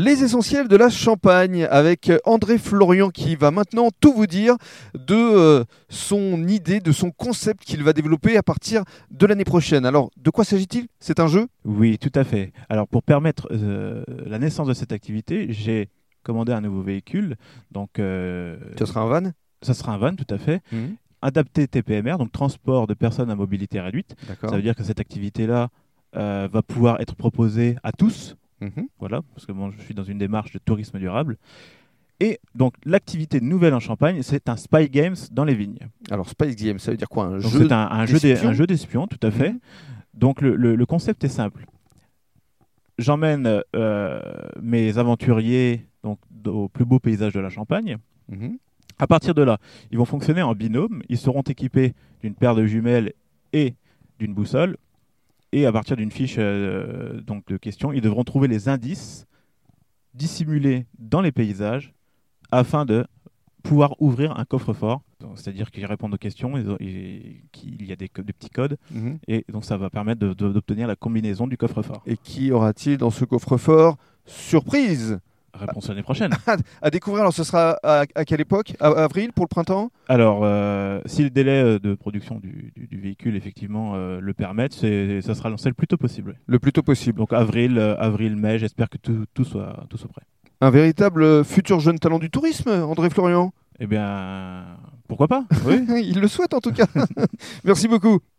Les essentiels de la Champagne avec André Florian qui va maintenant tout vous dire de euh, son idée, de son concept qu'il va développer à partir de l'année prochaine. Alors, de quoi s'agit-il? C'est un jeu? Oui, tout à fait. Alors, pour permettre euh, la naissance de cette activité, j'ai commandé un nouveau véhicule. Donc, euh, Ce sera un van? Ça sera un van, tout à fait. Mhm. Adapté TPMR, donc transport de personnes à mobilité réduite. Ça veut dire que cette activité-là euh, va pouvoir être proposée à tous. Mhm. Voilà, parce que moi, je suis dans une démarche de tourisme durable. Et donc, l'activité nouvelle en Champagne, c'est un Spy Games dans les vignes. Alors, Spice Game, ça veut dire quoi Un Donc, jeu c'est un, un jeu d'espion, tout à fait. Mhm. Donc, le, le- le concept est simple. J'emmène euh, mes aventuriers donc, au plus beau paysage de la Champagne. Mhm. À partir de là, ils vont fonctionner en binôme. Ils seront équipés d'une paire de jumelles et d'une boussole. Et à partir d'une fiche euh, donc de questions, ils devront trouver les indices dissimulés dans les paysages afin de pouvoir ouvrir un coffre-fort. C'est-à-dire qu'ils répondent aux questions, et qu'il y a des, petits codes, Mhm. et donc ça va permettre d'obtenir la combinaison du coffre-fort. Et qui aura-t-il dans ce coffre-fort? Surprise Réponse l'année prochaine. À découvrir, alors ce sera à, à quelle époque? À- Avril pour le printemps? Alors, euh, si le délai euh, de production du, du- du véhicule effectivement euh, le permette, c'est- ça sera lancé le plus tôt possible. Le plus tôt possible. Donc avril, euh, avril, mai, j'espère que tout, tout soit, tout soit prêt. Un véritable futur jeune talent du tourisme, André Florian? Eh bien, pourquoi pas? Oui. Il le souhaite en tout cas. Merci beaucoup.